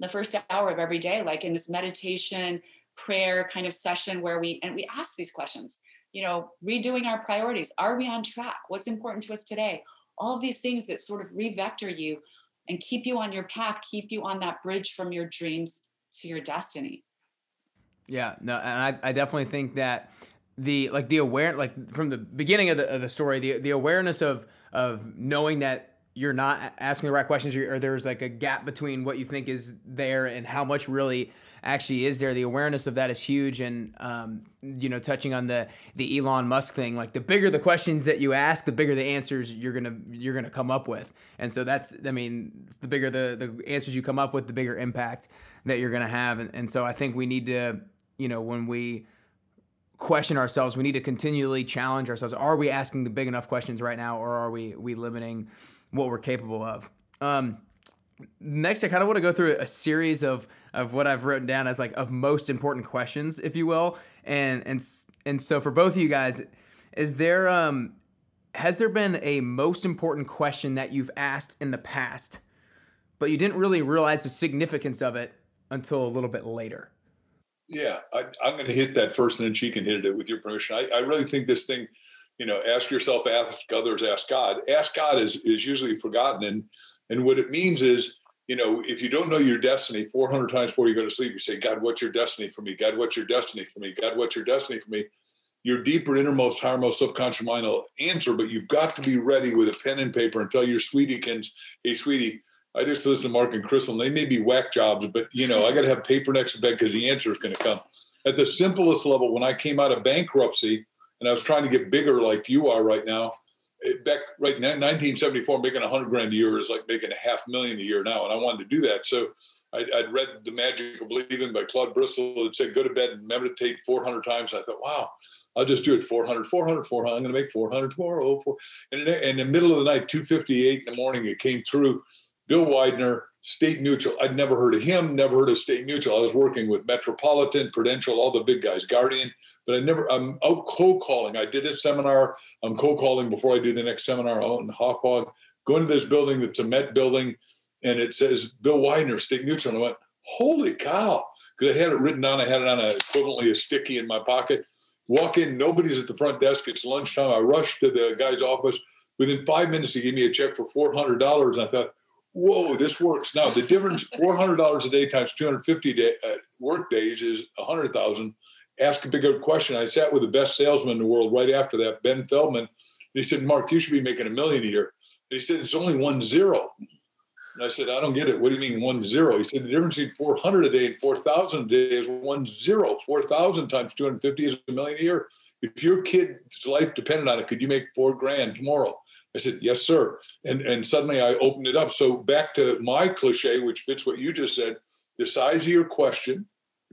the first hour of every day, like in this meditation, prayer kind of session where we and we ask these questions you know, redoing our priorities. Are we on track? What's important to us today? All of these things that sort of revector you and keep you on your path, keep you on that bridge from your dreams to your destiny. Yeah, no, and I, I definitely think that the like the aware like from the beginning of the, of the story, the the awareness of of knowing that you're not asking the right questions or there's like a gap between what you think is there and how much really actually is there. The awareness of that is huge, and um, you know, touching on the the Elon Musk thing, like the bigger the questions that you ask, the bigger the answers you're gonna you're gonna come up with, and so that's I mean, the bigger the the answers you come up with, the bigger impact that you're gonna have, and, and so I think we need to you know when we question ourselves we need to continually challenge ourselves are we asking the big enough questions right now or are we we limiting what we're capable of um, next i kind of want to go through a series of of what I've written down as like of most important questions, if you will. And and and so for both of you guys, is there um has there been a most important question that you've asked in the past, but you didn't really realize the significance of it until a little bit later? Yeah, I, am going to hit that first, and then she can hit it with your permission. I, I really think this thing, you know, ask yourself, ask others, ask God. Ask God is is usually forgotten, and and what it means is you know, if you don't know your destiny 400 times before you go to sleep, you say, God, what's your destiny for me? God, what's your destiny for me? God, what's your destiny for me? Your deeper, innermost, highermost subconscious mind will answer, but you've got to be ready with a pen and paper and tell your sweetiekins, hey, sweetie, I just listen to Mark and Crystal, and they may be whack jobs, but you know, I got to have paper next to bed because the answer is going to come. At the simplest level, when I came out of bankruptcy and I was trying to get bigger like you are right now, eh, back right now, 1974, making 100 grand a year is like making a half million a year now. And I wanted to do that. So I, would read The Magic of Believing by Claude Bristol. It said, go to bed and meditate 400 times. I thought, wow, I'll just do it 400, 400, 400. I'm going to make 400 tomorrow. Oh, and in, in the middle of the night, 2.58 in the morning, it came through. Bill Widener, State Mutual. I'd never heard of him, never heard of State Mutual. I was working with Metropolitan, Prudential, all the big guys, Guardian, but I never, I'm out cold calling. I did a seminar. I'm cold calling before I do the next seminar out in Hauppauge. Go into this building that's a Met building and it says Bill Widener, State Mutual. And I went, holy cow. Because I had it written down. I had it on a, equivalently a sticky in my pocket. Walk in, nobody's at the front desk. It's lunchtime. I rushed to the guy's office. Within five minutes, he gave me a check for $400. And I thought, whoa, this works. Now the difference, four hundred dollars a day times two hundred fifty day, uh, work days is a hundred thousand. Ask a big bigger question. I sat with the best salesman in the world right after that, Ben Feldman. he said, Mark, you should be making a million a year. And he said, it's only one zero. And I said, I don't get it. What do you mean one zero? He said, the difference between 400 a day and 4,000 a day is one zero. 4,000 times 250 is a million a year. If your kid's life depended on it, could you make four grand tomorrow? I said, yes, sir. And, and suddenly I opened it up. So back to my cliche, which fits what you just said, the size of your question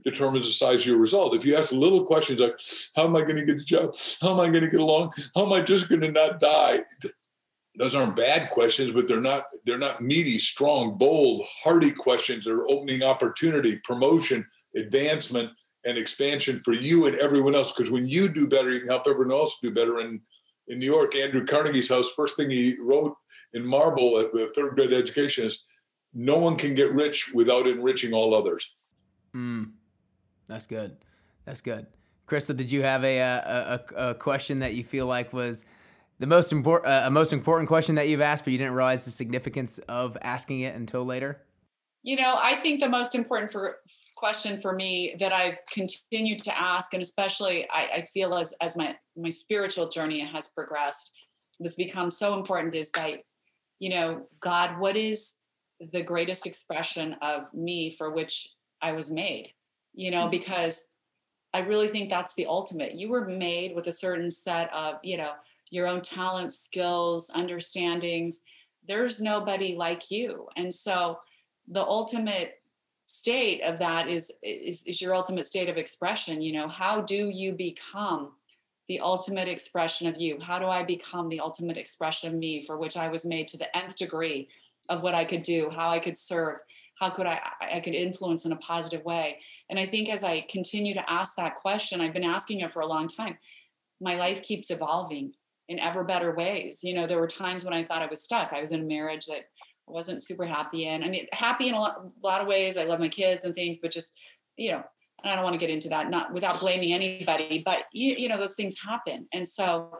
determines the size of your result. If you ask little questions like, how am I going to get a job? How am I going to get along? How am I just going to not die? Those aren't bad questions, but they're not they're not meaty, strong, bold, hearty questions. They're opening opportunity, promotion, advancement, and expansion for you and everyone else. Because when you do better, you can help everyone else do better. And in New York, Andrew Carnegie's house, first thing he wrote in marble at the third grade education is no one can get rich without enriching all others. Mm, that's good. That's good. Crystal, did you have a, a, a, a question that you feel like was the most important, uh, most important question that you've asked, but you didn't realize the significance of asking it until later? You know, I think the most important for question for me that I've continued to ask, and especially I, I feel as as my my spiritual journey has progressed, that's become so important is that, you know, God, what is the greatest expression of me for which I was made? You know, mm-hmm. because I really think that's the ultimate. You were made with a certain set of, you know, your own talents, skills, understandings. There's nobody like you. And so the ultimate state of that is, is, is your ultimate state of expression. You know, how do you become the ultimate expression of you? How do I become the ultimate expression of me for which I was made to the nth degree of what I could do, how I could serve, how could I I could influence in a positive way? And I think as I continue to ask that question, I've been asking it for a long time. My life keeps evolving in ever better ways. You know, there were times when I thought I was stuck. I was in a marriage that I wasn't super happy in. I mean, happy in a lot, a lot of ways. I love my kids and things, but just, you know, and I don't want to get into that, not without blaming anybody, but you, you know, those things happen. And so,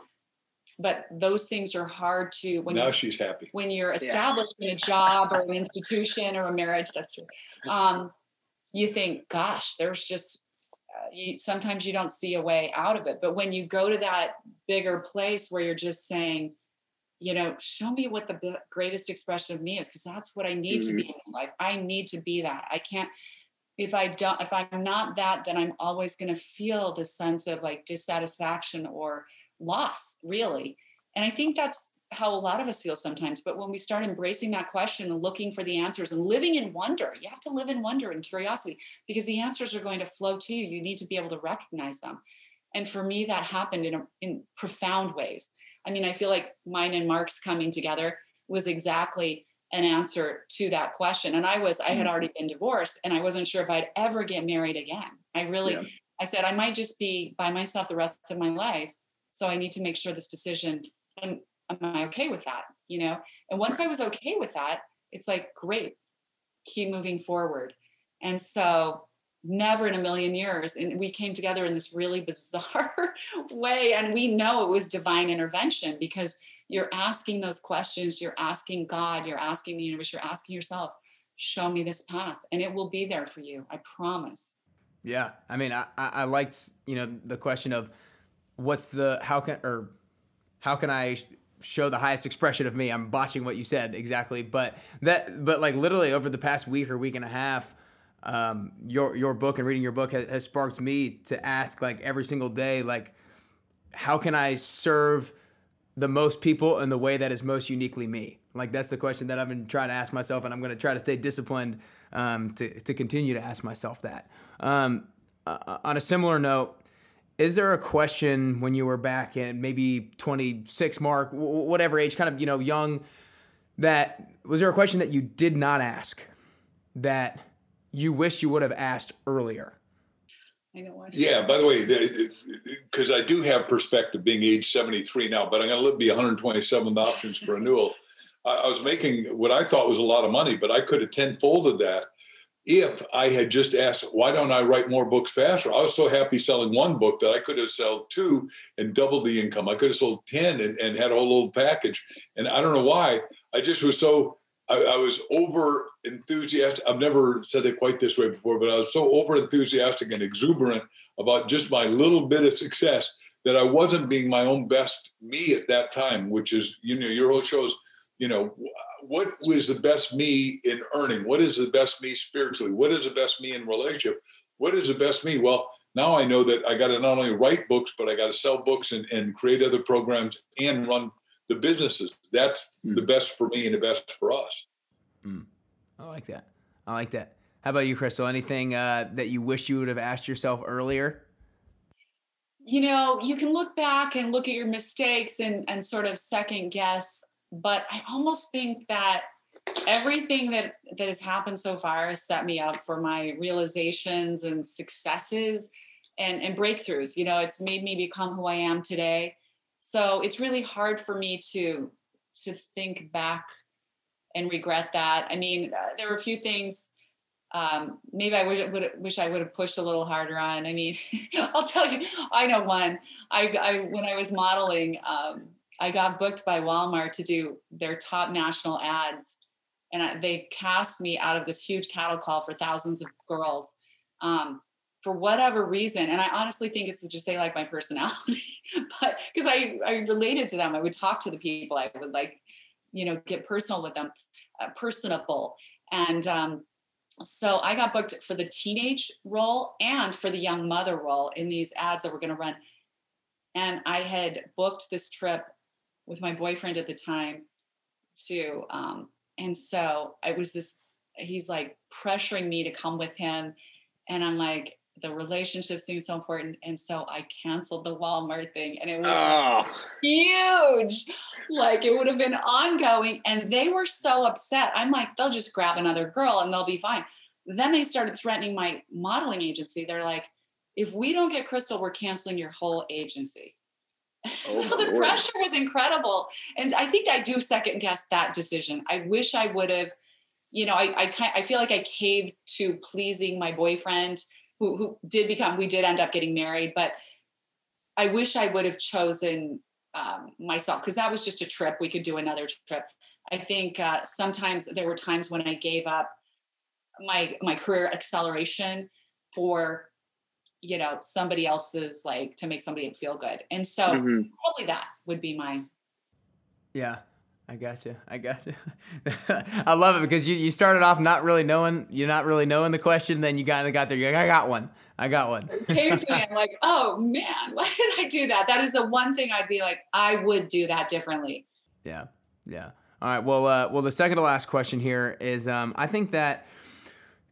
but those things are hard to when now she's happy when you're established yeah. in a job or an institution or a marriage. That's true. Um, you think, gosh, there's just uh, you, sometimes you don't see a way out of it. But when you go to that bigger place where you're just saying, you know, show me what the greatest expression of me is, because that's what I need mm-hmm. to be mm-hmm. in this life. I need to be that. I can't. If I don't, if I'm not that, then I'm always going to feel this sense of like dissatisfaction or loss, really. And I think that's how a lot of us feel sometimes. But when we start embracing that question and looking for the answers and living in wonder, you have to live in wonder and curiosity because the answers are going to flow to you. You need to be able to recognize them. And for me, that happened in, a, in profound ways. I mean, I feel like mine and Mark's coming together was exactly an answer to that question. And I was, I had mm-hmm. already been divorced and I wasn't sure if I'd ever get married again. I really, yeah. I said, I might just be by myself the rest of my life. So I need to make sure this decision, am I okay with that? You know? And once I was okay with that, it's like, great, keep moving forward. And so never in a million years. And we came together in this really bizarre way. And we know it was divine intervention because you're asking those questions, you're asking God, you're asking the universe, you're asking yourself, show me this path. And it will be there for you. I promise. Yeah. I mean, I, I liked, you know, the question of what's the, how can, or how can I show the highest expression of me. I'm botching what you said exactly, but that, but like literally over the past week or week and a half, um, your your book and reading your book has, has sparked me to ask like every single day, like, how can I serve the most people in the way that is most uniquely me? Like that's the question that I've been trying to ask myself, and I'm going to try to stay disciplined um, to to continue to ask myself that. Um, uh, on a similar note, is there a question when you were back in maybe 26 mark whatever age kind of you know young that was there a question that you did not ask that you wish you would have asked earlier yeah by the way because i do have perspective being age 73 now but i'm going to live be 127 options for renewal I was making what I thought was a lot of money, but I could have tenfolded that if I had just asked, why don't I write more books faster? I was so happy selling one book that I could have sold two and doubled the income. I could have sold 10 and, and had a whole little package. And I don't know why. I just was so, I, I was over enthusiastic. I've never said it quite this way before, but I was so over enthusiastic and exuberant about just my little bit of success that I wasn't being my own best me at that time, which is, you know, your whole shows, you know, what was the best me in earning? What is the best me spiritually? What is the best me in relationship? What is the best me? Well, now I know that I got to not only write books, but I got to sell books and, and create other programs and run the businesses. That's mm. the best for me and the best for us. Mm. I like that. I like that. How about you, Crystal? Anything uh, that you wish you would have asked yourself earlier? You know, you can look back and look at your mistakes and, and sort of second guess but I almost think that everything that that has happened so far has set me up for my realizations and successes and and breakthroughs you know it's made me become who i am today so it's really hard for me to to think back and regret that i mean uh, there were a few things um, maybe I would, would wish I would have pushed a little harder on. I mean, I'll tell you, I know one. I, I when I was modeling, um, I got booked by Walmart to do their top national ads, and I, they cast me out of this huge cattle call for thousands of girls. Um, for whatever reason, and I honestly think it's just they like my personality, but because I, I related to them, I would talk to the people, I would like, you know, get personal with them, uh, personable, and um, so I got booked for the teenage role and for the young mother role in these ads that were going to run. And I had booked this trip with my boyfriend at the time too. Um, and so I was this, he's like pressuring me to come with him. And I'm like, the relationship seems so important. And so I canceled the Walmart thing and it was oh. like huge. Like it would have been ongoing. And they were so upset. I'm like, they'll just grab another girl and they'll be fine. Then they started threatening my modeling agency. They're like, if we don't get Crystal, we're canceling your whole agency. Oh, so the Lord. pressure was incredible. And I think I do second guess that decision. I wish I would have, you know, I I, I feel like I caved to pleasing my boyfriend who, who did become, we did end up getting married, but I wish I would have chosen um, myself because that was just a trip. We could do another trip. I think uh, sometimes there were times when I gave up my my career acceleration for you know somebody else's like to make somebody feel good and so mm-hmm. probably that would be my yeah I got you. I got you. I love it because you, you started off not really knowing you're not really knowing the question, then you kind of got there. You're like, I got one. I got one. It came to me. I'm like, oh man, why did I do that? That is the one thing I'd be like, I would do that differently. Yeah, yeah. All right. Well, uh, well, the second to last question here is, um, I think that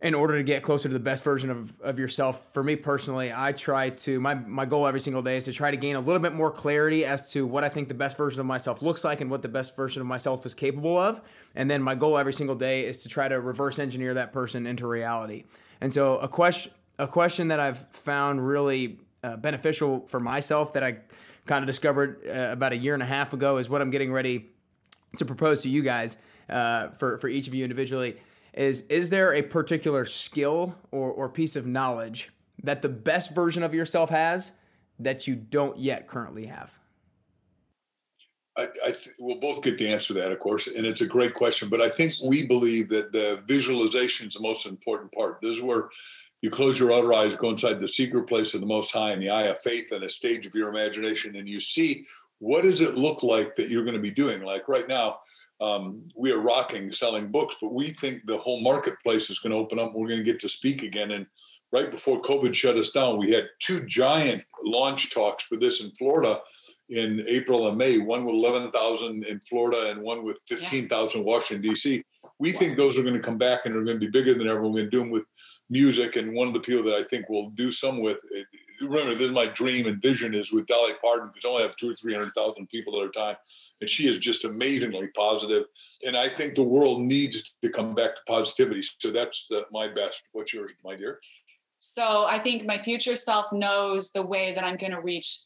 in order to get closer to the best version of, of yourself. For me personally i try to my, my goal every single day is to try to gain a little bit more clarity as to what i think the best version of myself looks like and what the best version of myself is capable of. And then my goal every single day is to try to reverse engineer that person into reality. And so a question a question that i've found really uh, beneficial for myself that i kind of discovered uh, about a year and a half ago is what i'm getting ready to propose to you guys uh, for, for each of you individually is is there a particular skill or, or piece of knowledge that the best version of yourself has that you don't yet currently have? I, I th- we'll both get to answer that, of course, and it's a great question. But I think we believe that the visualization is the most important part. This is where you close your outer eyes, go inside the secret place of the Most High, in the eye of faith, and a stage of your imagination, and you see what does it look like that you're going to be doing. Like right now, um, we are rocking selling books, but we think the whole marketplace is going to open up. We're going to get to speak again. And right before COVID shut us down, we had two giant launch talks for this in Florida in April and May. One with 11,000 in Florida and one with 15,000 yeah. Washington D.C. We think those are going to come back and are going to be bigger than ever. We're going to do them with music. And one of the people that I think we'll do some with remember this is my dream and vision is with Dolly Parton because I only have two or three hundred thousand people at a time, and she is just amazingly positive. And I think the world needs to come back to positivity. So that's the, my best. What's yours, my dear? So I think my future self knows the way that I'm going to reach,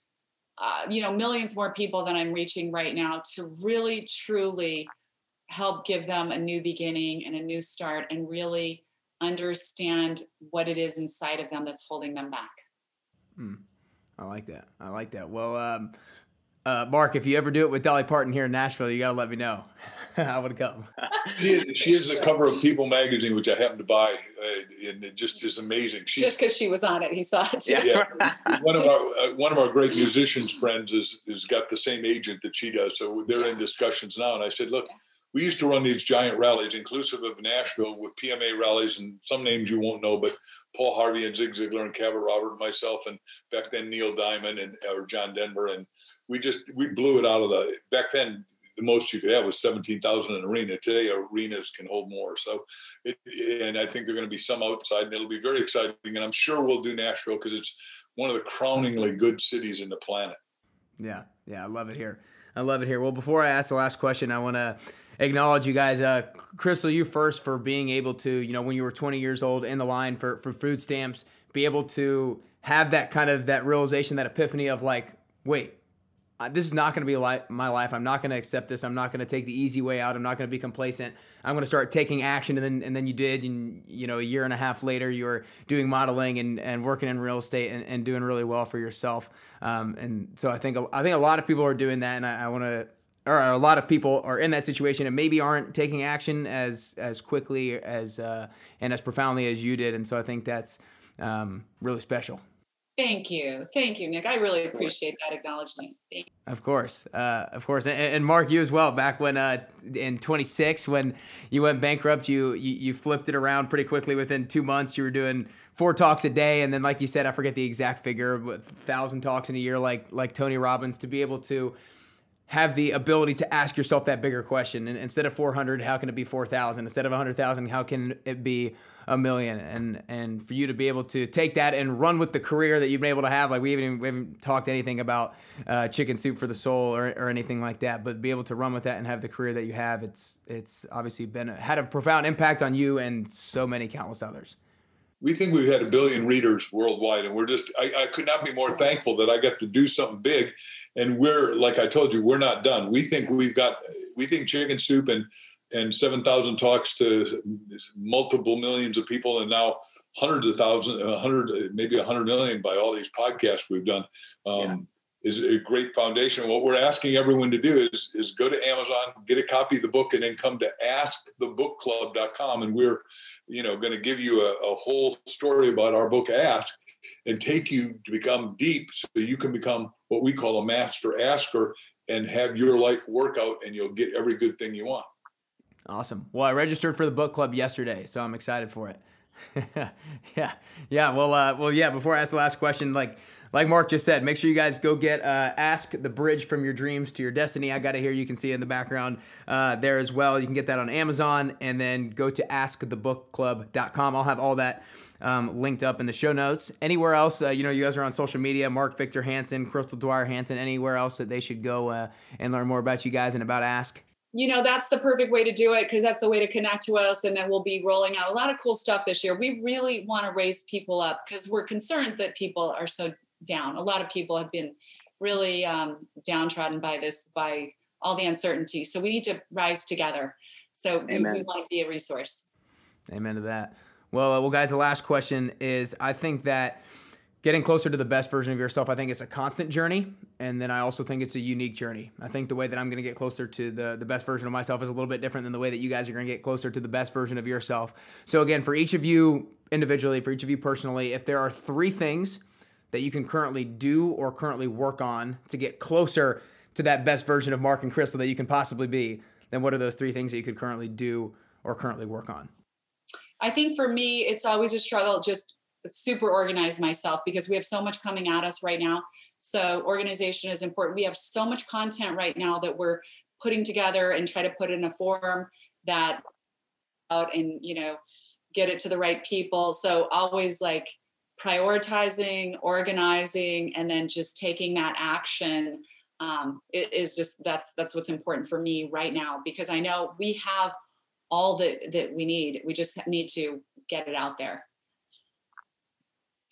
uh, you know, millions more people than I'm reaching right now to really truly help give them a new beginning and a new start and really understand what it is inside of them that's holding them back. Hmm. I like that. I like that. Well, um, uh, Mark, if you ever do it with Dolly Parton here in Nashville, you gotta let me know. I would come. she, she is the cover of People magazine, which I happened to buy, uh, and it just is amazing. She's, just because she was on it, he thought. Yeah, yeah. one of our uh, one of our great musicians friends is has got the same agent that she does, so they're in discussions now. And I said, look. We used to run these giant rallies, inclusive of Nashville, with PMA rallies and some names you won't know, but Paul Harvey and Zig Ziglar and Cavett Robert and myself and back then Neil Diamond and or John Denver and we just we blew it out of the back then the most you could have was 17,000 in an arena. Today arenas can hold more. So it, and I think they're going to be some outside and it'll be very exciting and I'm sure we'll do Nashville because it's one of the crowningly good cities in the planet. Yeah. Yeah, I love it here. I love it here. Well, before I ask the last question, I want to acknowledge you guys. Uh, Crystal, you first for being able to, you know, when you were 20 years old in the line for, for food stamps, be able to have that kind of that realization, that epiphany of like, wait, this is not going to be li- my life. I'm not going to accept this. I'm not going to take the easy way out. I'm not going to be complacent. I'm going to start taking action. And then, and then you did. And, you know, a year and a half later, you were doing modeling and, and working in real estate and, and doing really well for yourself. Um, and so I think, I think a lot of people are doing that. And I, I want to, or a lot of people are in that situation and maybe aren't taking action as, as quickly as, uh, and as profoundly as you did. And so I think that's um, really special. Thank you. Thank you, Nick. I really appreciate that acknowledgement. Of course. Uh, of course. And, and, Mark, you as well. Back when uh, in 26, when you went bankrupt, you, you, you flipped it around pretty quickly. Within two months, you were doing four talks a day. And then, like you said, I forget the exact figure, but thousand talks in a year, like, like Tony Robbins, to be able to have the ability to ask yourself that bigger question. And instead of 400, how can it be 4,000? Instead of 100,000, how can it be a million? And and for you to be able to take that and run with the career that you've been able to have, like we haven't, we haven't talked anything about uh, chicken soup for the soul or, or anything like that, but be able to run with that and have the career that you have, it's it's obviously been had a profound impact on you and so many countless others we think we've had a billion readers worldwide and we're just I, I, could not be more thankful that i got to do something big. And we're like i told you we're not done. We think we've got we think chicken soup and and 7000 talks to multiple millions of people and now hundreds of thousands 100 maybe 100 million by all these podcasts we've done. Um, is a great foundation. What we're asking everyone to do is, is go to Amazon, get a copy of the book, and then come to askthebookclub.com. And we're, you know, going to give you a, a whole story about our book, Ask, and take you to become deep so you can become what we call a master asker and have your life work out and you'll get every good thing you want. Awesome. Well, I registered for the book club yesterday, so I'm excited for it. yeah. Yeah. Well, uh, well, yeah, before I ask the last question, like, like Mark just said, make sure you guys go get uh, Ask the Bridge from Your Dreams to Your Destiny. I got it here. You can see in the background uh, there as well. You can get that on Amazon and then go to askthebookclub.com. I'll have all that um, linked up in the show notes. Anywhere else, uh, you know, you guys are on social media, Mark Victor Hansen, Crystal Dwyer Hansen, anywhere else that they should go uh, and learn more about you guys and about Ask? you know that's the perfect way to do it because that's the way to connect to us and then we'll be rolling out a lot of cool stuff this year we really want to raise people up because we're concerned that people are so down. A lot of people have been really um, downtrodden by this, by all the uncertainty. So we need to rise together. So we, we, want to be a resource. Amen to that. Well, uh, well, guys, the last question is: I think that getting closer to the best version of yourself, I think it's a constant journey, and then I also think it's a unique journey. I think the way that I'm going to get closer to the the best version of myself is a little bit different than the way that you guys are going to get closer to the best version of yourself. So again, for each of you individually, for each of you personally, if there are three things that you can currently do or currently work on to get closer to that best version of Mark and Crystal that you can possibly be, then what are those three things that you could currently do or currently work on? I think for me, it's always a struggle just super organize myself because we have so much coming at us right now. So organization is important. We have so much content right now that we're putting together and try to put in a form that out and you know get it to the right people. So always like prioritizing, organizing, and then just taking that action um, is just that's that's what's important for me right now because I know we have all that that we need. We just need to get it out there.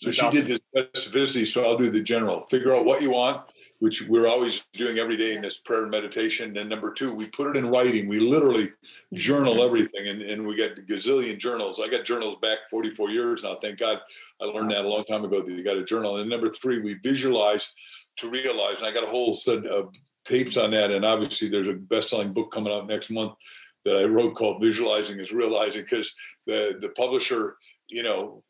So she did the specificity, so I'll do the general. Figure out what you want, which we're always doing every day in this prayer and meditation. And number two, we put it in writing. We literally journal mm-hmm. everything, and, and we got a gazillion journals. I got journals back 44 years now. Thank God I learned that a long time ago that you got a journal. And number three, we visualize to realize. And I got a whole set of tapes on that. And obviously, there's a best-selling book coming out next month that I wrote called "Visualizing is Realizing" because the the publisher, you know,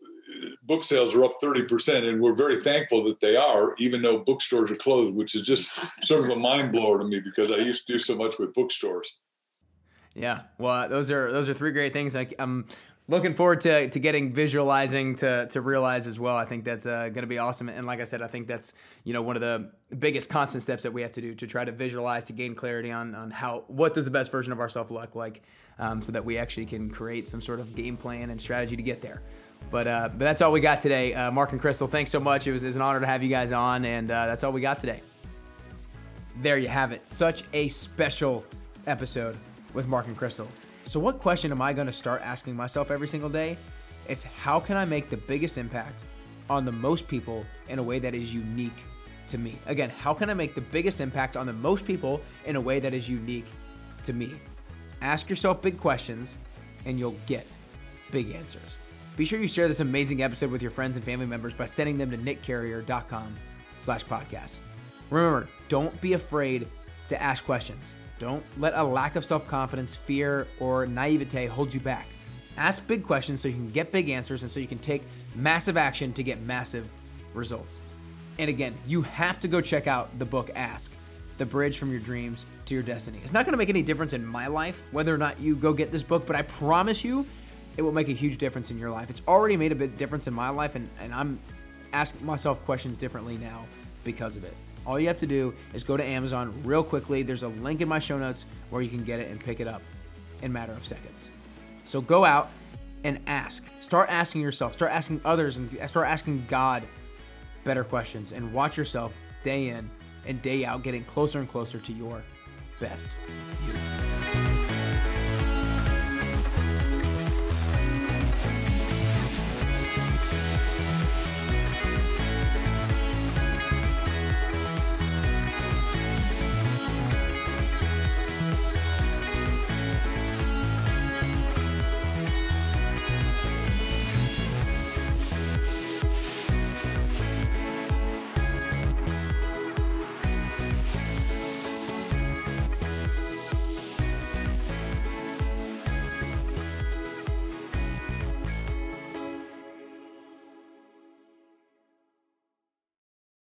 book sales are up 30% and we're very thankful that they are even though bookstores are closed which is just sort of a mind blower to me because i used to do so much with bookstores. Yeah well those are those are three great things. I, i'm looking forward to, to getting visualizing to, to realize as well. I think that's uh, going to be awesome. And like i said i think that's you know one of the biggest constant steps that we have to do to try to visualize to gain clarity on, on how what does the best version of ourselves look like um, so that we actually can create some sort of game plan and strategy to get there but uh, but that's all we got today. Uh, Mark and Crystal, thanks so much. It was, it was, an honor to have you guys on, and uh, that's all we got today. There you have it. Such a special episode with Mark and Crystal. So, what question am I going to start asking myself every single day? It's how can I make the biggest impact on the most people in a way that is unique to me? Again, how can I make the biggest impact on the most people in a way that is unique to me? Ask yourself big questions and you'll get big answers. Be sure you share this amazing episode with your friends and family members by sending them to nickcarrier.com slash podcast. Remember, don't be afraid to ask questions. Don't let a lack of self-confidence, fear, or naivete hold you back. Ask big questions so you can get big answers and so you can take massive action to get massive results. And again, you have to go check out the book Ask The Bridge from Your Dreams to Your Destiny. It's not going to make any difference in my life whether or not you go get this book, but I promise you it will make a huge difference in your life. It's already made a big difference in my life, and, and I'm asking myself questions differently now because of it. All you have to do is go to Amazon real quickly. There's a link in my show notes where you can get it and pick it up in matter of seconds. So go out and ask. Start asking yourself, start asking others, and start asking God better questions and watch yourself day in and day out getting closer and closer to your best.